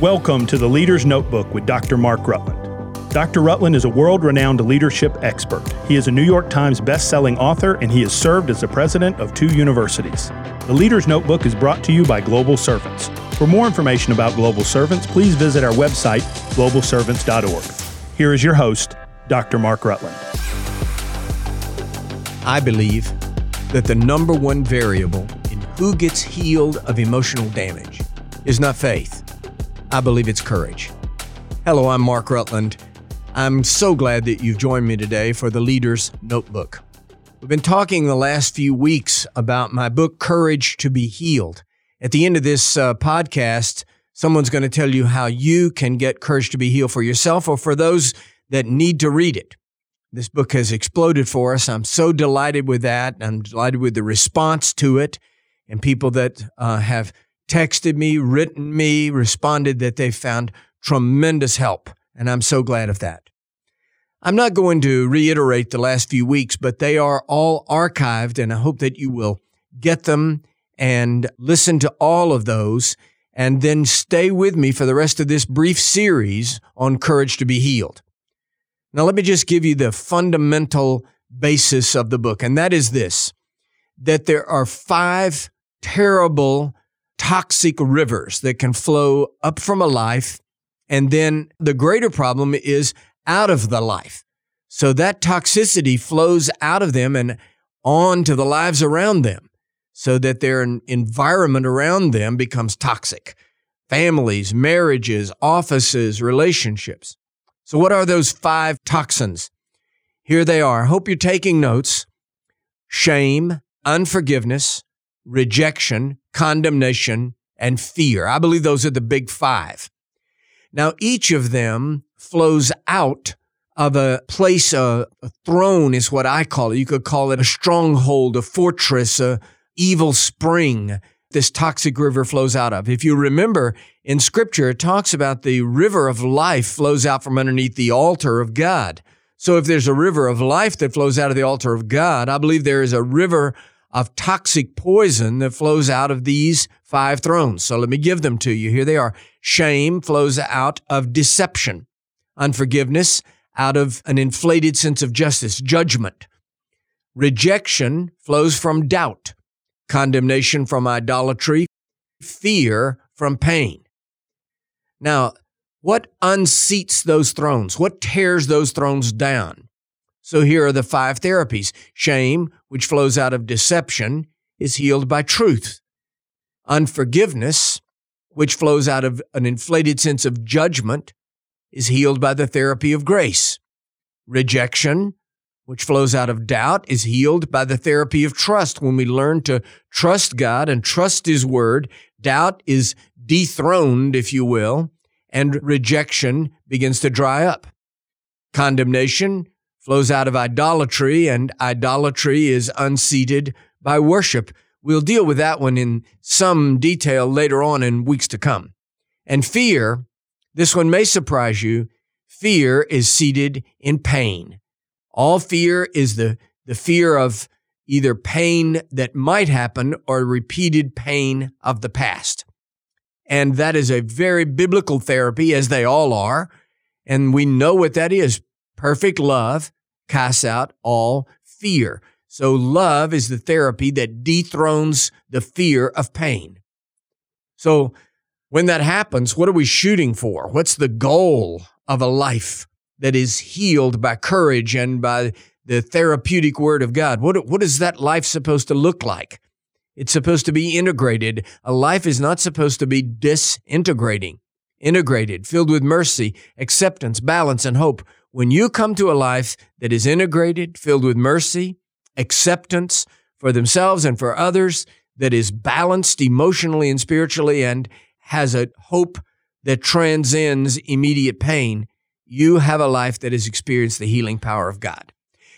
Welcome to the Leader's Notebook with Dr. Mark Rutland. Dr. Rutland is a world renowned leadership expert. He is a New York Times best-selling author and he has served as the president of two universities. The Leader's Notebook is brought to you by Global Servants. For more information about Global Servants, please visit our website, globalservants.org. Here is your host, Dr. Mark Rutland. I believe that the number one variable in who gets healed of emotional damage is not faith. I believe it's courage. Hello, I'm Mark Rutland. I'm so glad that you've joined me today for the Leader's Notebook. We've been talking the last few weeks about my book, Courage to be Healed. At the end of this uh, podcast, someone's going to tell you how you can get courage to be healed for yourself or for those that need to read it. This book has exploded for us. I'm so delighted with that. I'm delighted with the response to it and people that uh, have texted me, written me, responded that they found tremendous help. And I'm so glad of that. I'm not going to reiterate the last few weeks, but they are all archived, and I hope that you will get them and listen to all of those, and then stay with me for the rest of this brief series on courage to be healed. Now, let me just give you the fundamental basis of the book, and that is this that there are five terrible, toxic rivers that can flow up from a life and then the greater problem is out of the life. So that toxicity flows out of them and on to the lives around them so that their environment around them becomes toxic. Families, marriages, offices, relationships. So, what are those five toxins? Here they are. Hope you're taking notes shame, unforgiveness, rejection, condemnation, and fear. I believe those are the big five. Now, each of them flows out of a place, a, a, throne is what I call it. You could call it a stronghold, a fortress, a evil spring this toxic river flows out of. If you remember in scripture, it talks about the river of life flows out from underneath the altar of God. So if there's a river of life that flows out of the altar of God, I believe there is a river of toxic poison that flows out of these five thrones. So let me give them to you. Here they are. Shame flows out of deception, unforgiveness out of an inflated sense of justice, judgment. Rejection flows from doubt, condemnation from idolatry, fear from pain. Now, what unseats those thrones? What tears those thrones down? So here are the five therapies. Shame, which flows out of deception, is healed by truth. Unforgiveness, which flows out of an inflated sense of judgment, is healed by the therapy of grace. Rejection, which flows out of doubt, is healed by the therapy of trust. When we learn to trust God and trust His Word, doubt is dethroned, if you will, and rejection begins to dry up. Condemnation flows out of idolatry, and idolatry is unseated by worship. We'll deal with that one in some detail later on in weeks to come. And fear, this one may surprise you. Fear is seated in pain. All fear is the, the fear of either pain that might happen or repeated pain of the past. And that is a very biblical therapy, as they all are. And we know what that is perfect love casts out all fear. So love is the therapy that dethrones the fear of pain. So when that happens, what are we shooting for? What's the goal of a life that is healed by courage and by the therapeutic word of God? What, what is that life supposed to look like? It's supposed to be integrated. A life is not supposed to be disintegrating. Integrated, filled with mercy, acceptance, balance, and hope. When you come to a life that is integrated, filled with mercy, acceptance for themselves and for others that is balanced emotionally and spiritually and has a hope that transcends immediate pain, you have a life that has experienced the healing power of God.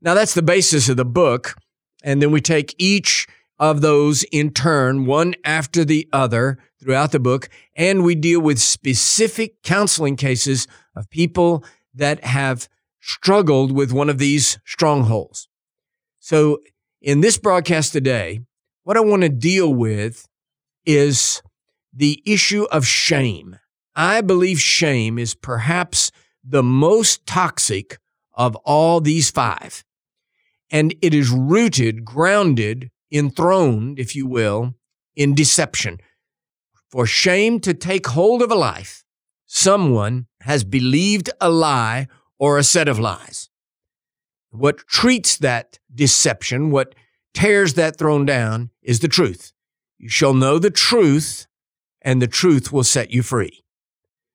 Now, that's the basis of the book. And then we take each of those in turn, one after the other throughout the book, and we deal with specific counseling cases of people that have struggled with one of these strongholds. So, in this broadcast today, what I want to deal with is the issue of shame. I believe shame is perhaps the most toxic of all these five. And it is rooted, grounded, enthroned, if you will, in deception. For shame to take hold of a life, someone has believed a lie or a set of lies. What treats that deception, what tears that throne down, is the truth. You shall know the truth, and the truth will set you free.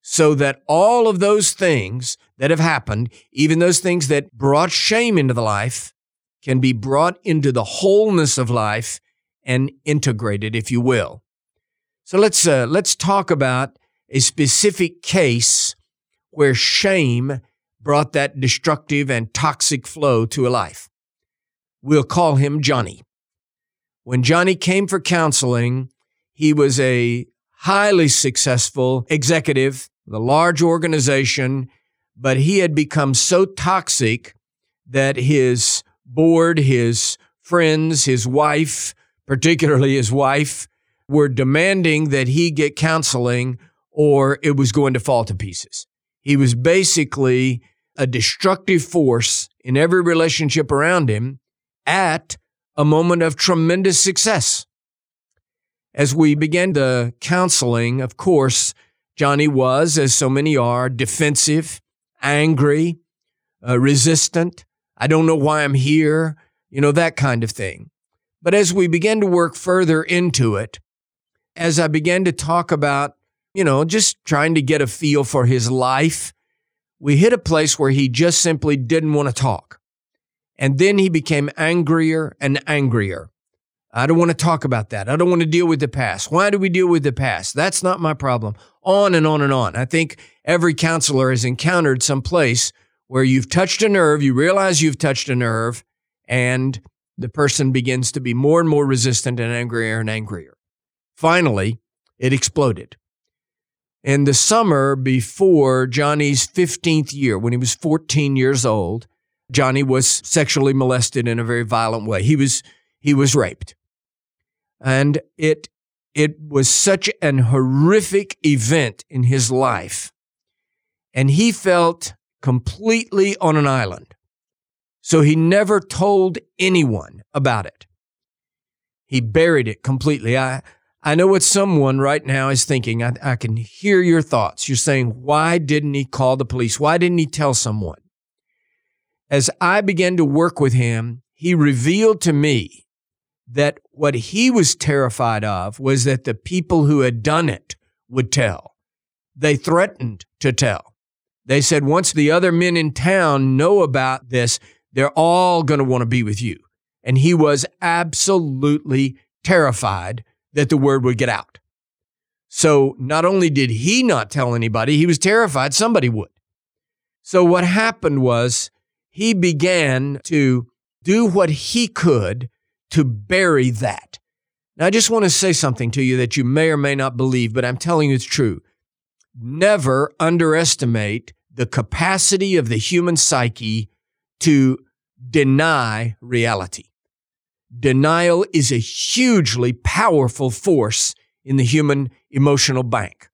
So that all of those things that have happened, even those things that brought shame into the life, can be brought into the wholeness of life and integrated, if you will. So let's uh, let's talk about a specific case where shame brought that destructive and toxic flow to a life. We'll call him Johnny. When Johnny came for counseling, he was a highly successful executive, a large organization, but he had become so toxic that his board, his friends, his wife, particularly his wife, were demanding that he get counseling or it was going to fall to pieces. He was basically a destructive force in every relationship around him at a moment of tremendous success. As we began the counseling, of course, Johnny was, as so many are, defensive, angry, uh, resistant. I don't know why I'm here, you know, that kind of thing. But as we began to work further into it, as I began to talk about, you know, just trying to get a feel for his life, we hit a place where he just simply didn't want to talk. And then he became angrier and angrier. I don't want to talk about that. I don't want to deal with the past. Why do we deal with the past? That's not my problem. On and on and on. I think every counselor has encountered some place where you've touched a nerve, you realize you've touched a nerve, and the person begins to be more and more resistant and angrier and angrier. Finally, it exploded. In the summer before Johnny's 15th year, when he was 14 years old, Johnny was sexually molested in a very violent way. He was he was raped. And it it was such an horrific event in his life. And he felt completely on an island. So he never told anyone about it. He buried it completely. I I know what someone right now is thinking. I, I can hear your thoughts. You're saying, why didn't he call the police? Why didn't he tell someone? As I began to work with him, he revealed to me that what he was terrified of was that the people who had done it would tell. They threatened to tell. They said, once the other men in town know about this, they're all going to want to be with you. And he was absolutely terrified that the word would get out. So not only did he not tell anybody, he was terrified somebody would. So what happened was he began to do what he could to bury that. Now, I just want to say something to you that you may or may not believe, but I'm telling you it's true. Never underestimate the capacity of the human psyche to deny reality. Denial is a hugely powerful force in the human emotional bank.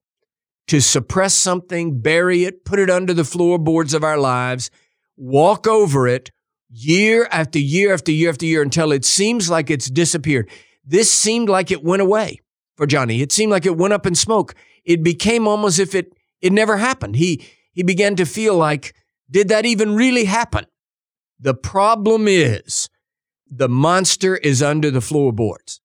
To suppress something, bury it, put it under the floorboards of our lives, walk over it year after year after year after year until it seems like it's disappeared. This seemed like it went away for Johnny. It seemed like it went up in smoke. It became almost if it it never happened. He he began to feel like, did that even really happen? The problem is the monster is under the floorboards.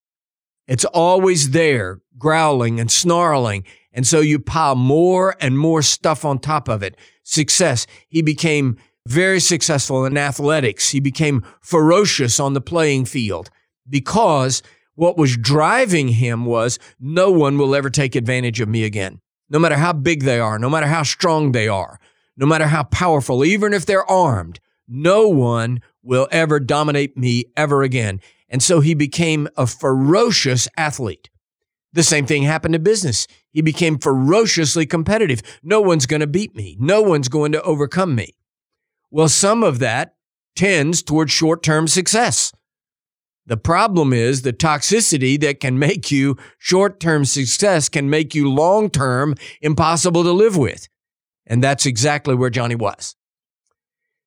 It's always there, growling and snarling. And so you pile more and more stuff on top of it. Success. He became very successful in athletics. He became ferocious on the playing field because what was driving him was no one will ever take advantage of me again. No matter how big they are, no matter how strong they are, no matter how powerful, even if they're armed, no one will ever dominate me ever again. And so he became a ferocious athlete. The same thing happened to business. He became ferociously competitive. No one's going to beat me. No one's going to overcome me. Well, some of that tends towards short term success. The problem is the toxicity that can make you short term success can make you long term impossible to live with. And that's exactly where Johnny was.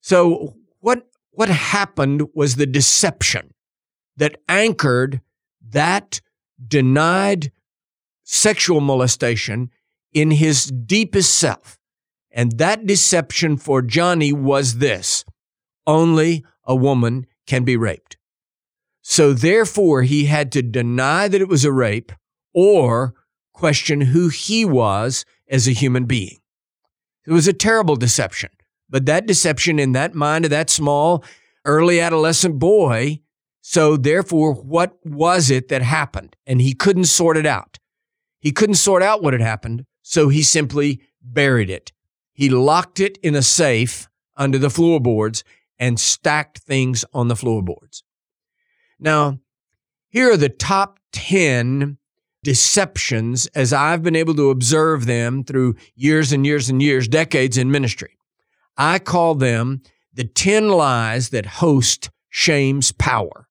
So, what, what happened was the deception that anchored that denied sexual molestation in his deepest self. And that deception for Johnny was this only a woman can be raped. So therefore, he had to deny that it was a rape or question who he was as a human being. It was a terrible deception. But that deception in that mind of that small, early adolescent boy, so therefore, what was it that happened? And he couldn't sort it out. He couldn't sort out what had happened, so he simply buried it. He locked it in a safe under the floorboards and stacked things on the floorboards. Now, here are the top 10 deceptions as I've been able to observe them through years and years and years, decades in ministry. I call them the 10 lies that host shame's power.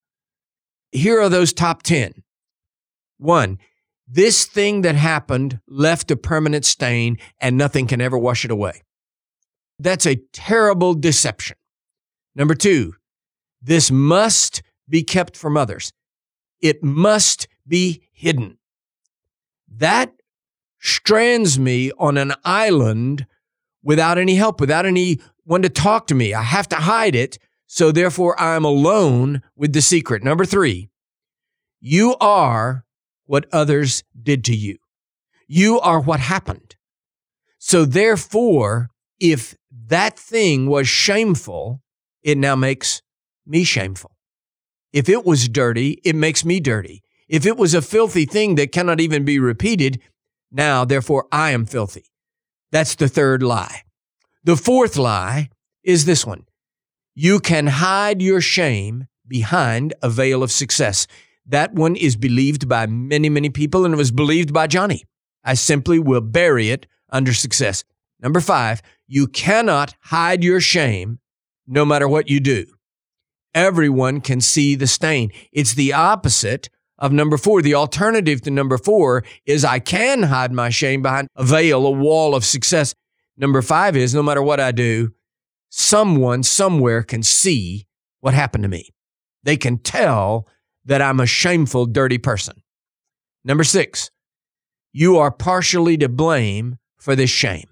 Here are those top 10. One, this thing that happened left a permanent stain and nothing can ever wash it away. That's a terrible deception. Number two, this must be kept from others. It must be hidden. That strands me on an island without any help, without anyone to talk to me. I have to hide it. So therefore, I'm alone with the secret. Number three, you are what others did to you. You are what happened. So therefore, if that thing was shameful, it now makes me shameful. If it was dirty, it makes me dirty. If it was a filthy thing that cannot even be repeated, now therefore I am filthy. That's the third lie. The fourth lie is this one. You can hide your shame behind a veil of success. That one is believed by many, many people, and it was believed by Johnny. I simply will bury it under success. Number five, you cannot hide your shame no matter what you do everyone can see the stain. It's the opposite of number four. The alternative to number four is I can hide my shame behind a veil, a wall of success. Number five is no matter what I do, someone somewhere can see what happened to me. They can tell that I'm a shameful, dirty person. Number six, you are partially to blame for this shame.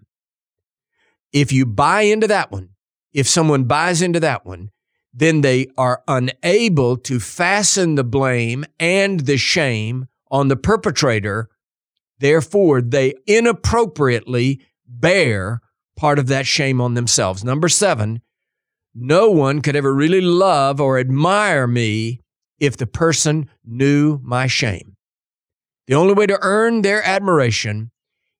If you buy into that one, if someone buys into that one, then they are unable to fasten the blame and the shame on the perpetrator. Therefore, they inappropriately bear part of that shame on themselves. Number seven, no one could ever really love or admire me if the person knew my shame. The only way to earn their admiration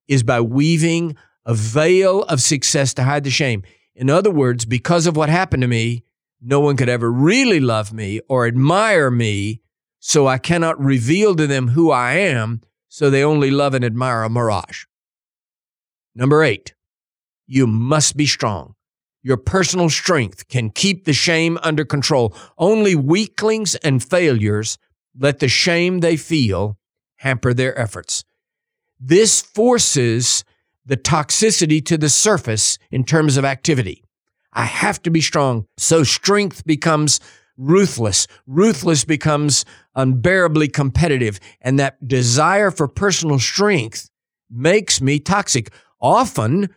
is by weaving a veil of success to hide the shame. In other words, because of what happened to me, no one could ever really love me or admire me, so I cannot reveal to them who I am, so they only love and admire a mirage. Number eight, you must be strong. Your personal strength can keep the shame under control. Only weaklings and failures let the shame they feel hamper their efforts. This forces the toxicity to the surface in terms of activity. I have to be strong. So strength becomes ruthless. Ruthless becomes unbearably competitive. And that desire for personal strength makes me toxic. Often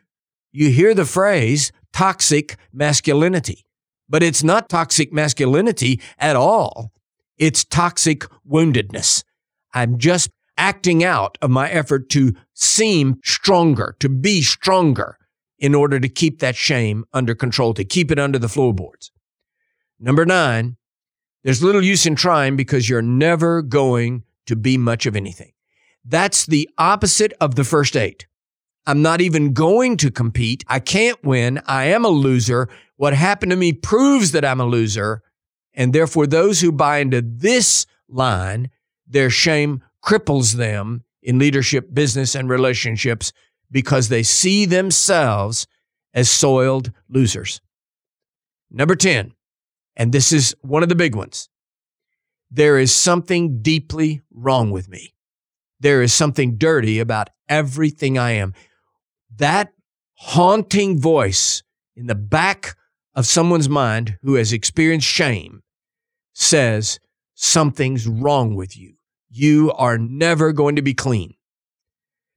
you hear the phrase toxic masculinity, but it's not toxic masculinity at all. It's toxic woundedness. I'm just acting out of my effort to seem stronger, to be stronger in order to keep that shame under control, to keep it under the floorboards. Number nine, there's little use in trying because you're never going to be much of anything. That's the opposite of the first eight. I'm not even going to compete. I can't win. I am a loser. What happened to me proves that I'm a loser. And therefore, those who buy into this line, their shame cripples them in leadership, business, and relationships because they see themselves as soiled losers. Number 10, and this is one of the big ones there is something deeply wrong with me. There is something dirty about everything I am. That haunting voice in the back of someone's mind who has experienced shame says, Something's wrong with you. You are never going to be clean.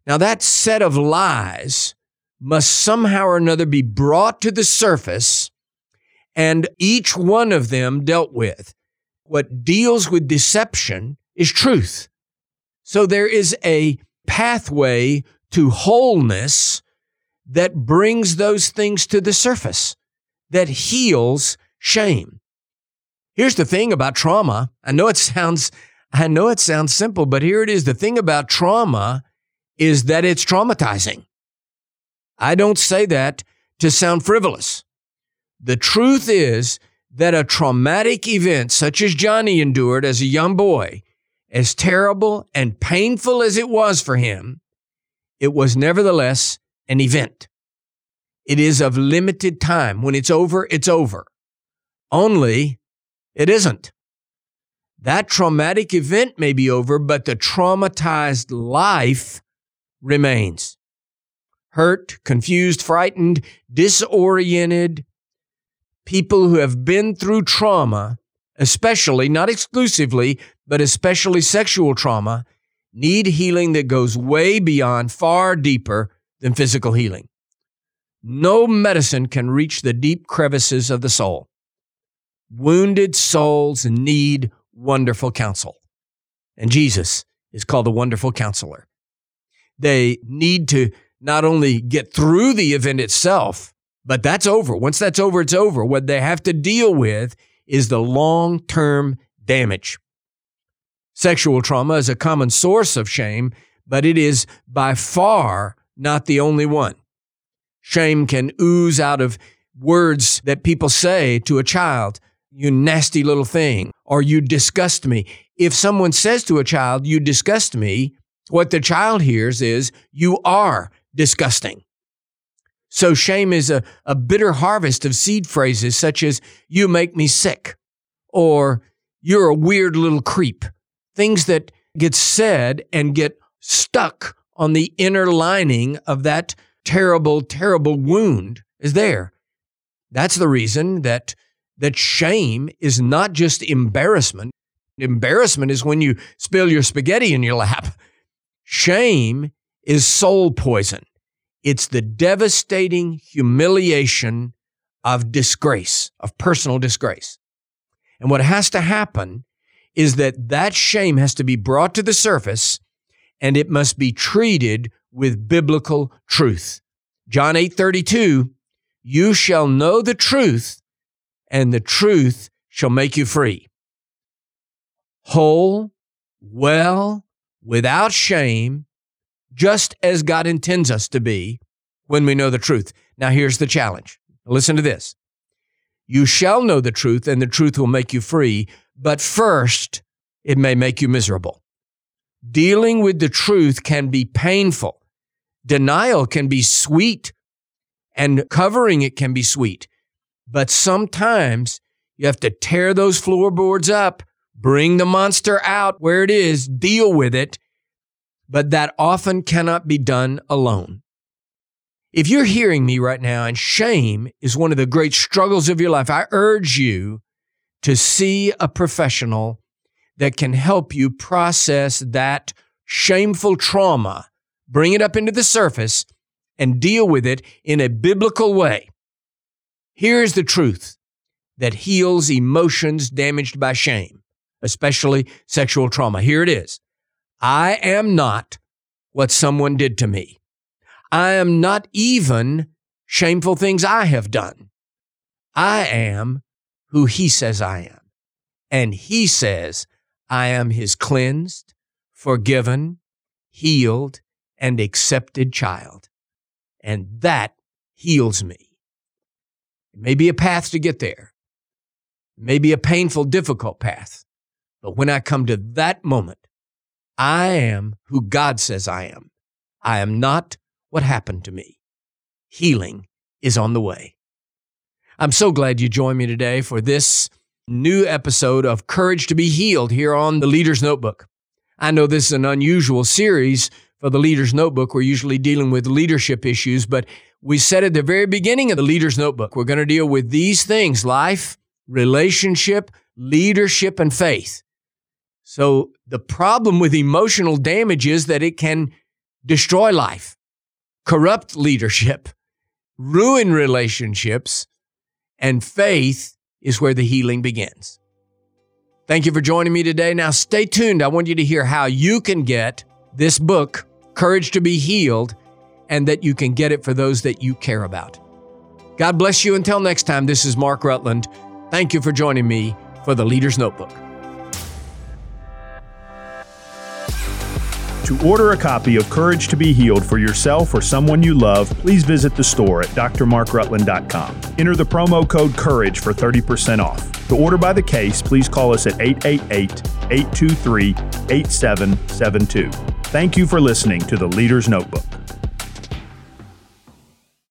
Now, that set of lies must somehow or another be brought to the surface and each one of them dealt with. What deals with deception is truth. So there is a pathway to wholeness that brings those things to the surface, that heals shame. Here's the thing about trauma. I know it sounds, I know it sounds simple, but here it is. The thing about trauma is that it's traumatizing. I don't say that to sound frivolous. The truth is that a traumatic event such as Johnny endured as a young boy, as terrible and painful as it was for him, it was nevertheless an event. It is of limited time. When it's over, it's over. Only it isn't. That traumatic event may be over, but the traumatized life remains. Hurt, confused, frightened, disoriented, people who have been through trauma, especially, not exclusively, but especially sexual trauma, need healing that goes way beyond, far deeper than physical healing. No medicine can reach the deep crevices of the soul. Wounded souls need wonderful counsel. And Jesus is called a wonderful counselor. They need to not only get through the event itself, but that's over. Once that's over, it's over. What they have to deal with is the long term damage. Sexual trauma is a common source of shame, but it is by far not the only one. Shame can ooze out of words that people say to a child, you nasty little thing, or you disgust me. If someone says to a child, you disgust me, what the child hears is, you are disgusting. So shame is a, a bitter harvest of seed phrases such as, you make me sick, or you're a weird little creep. Things that get said and get stuck on the inner lining of that terrible, terrible wound is there. That's the reason that, that shame is not just embarrassment. Embarrassment is when you spill your spaghetti in your lap. Shame is soul poison. It's the devastating humiliation of disgrace, of personal disgrace. And what has to happen is that that shame has to be brought to the surface and it must be treated with biblical truth. John 8 32, you shall know the truth, and the truth shall make you free. Whole, well, without shame, just as God intends us to be when we know the truth. Now, here's the challenge. Listen to this. You shall know the truth, and the truth will make you free, but first, it may make you miserable. Dealing with the truth can be painful. Denial can be sweet, and covering it can be sweet. But sometimes you have to tear those floorboards up, bring the monster out where it is, deal with it, but that often cannot be done alone. If you're hearing me right now and shame is one of the great struggles of your life, I urge you to see a professional that can help you process that shameful trauma, bring it up into the surface, and deal with it in a biblical way. Here's the truth that heals emotions damaged by shame, especially sexual trauma. Here it is I am not what someone did to me. I am not even shameful things I have done. I am who he says I am. And he says I am his cleansed, forgiven, healed, and accepted child. And that heals me. It may be a path to get there. It may be a painful, difficult path. But when I come to that moment, I am who God says I am. I am not what happened to me. Healing is on the way. I'm so glad you joined me today for this new episode of Courage to be Healed here on the Leader's Notebook. I know this is an unusual series for the Leader's Notebook. We're usually dealing with leadership issues, but we said at the very beginning of the Leader's Notebook, we're going to deal with these things life, relationship, leadership, and faith. So the problem with emotional damage is that it can destroy life, corrupt leadership, ruin relationships, and faith is where the healing begins. Thank you for joining me today. Now, stay tuned. I want you to hear how you can get this book, Courage to be Healed, and that you can get it for those that you care about. God bless you. Until next time, this is Mark Rutland. Thank you for joining me for the Leader's Notebook. To order a copy of Courage to be Healed for yourself or someone you love, please visit the store at drmarkrutland.com. Enter the promo code COURAGE for 30% off. To order by the case, please call us at 888 823 8772. Thank you for listening to the Leader's Notebook.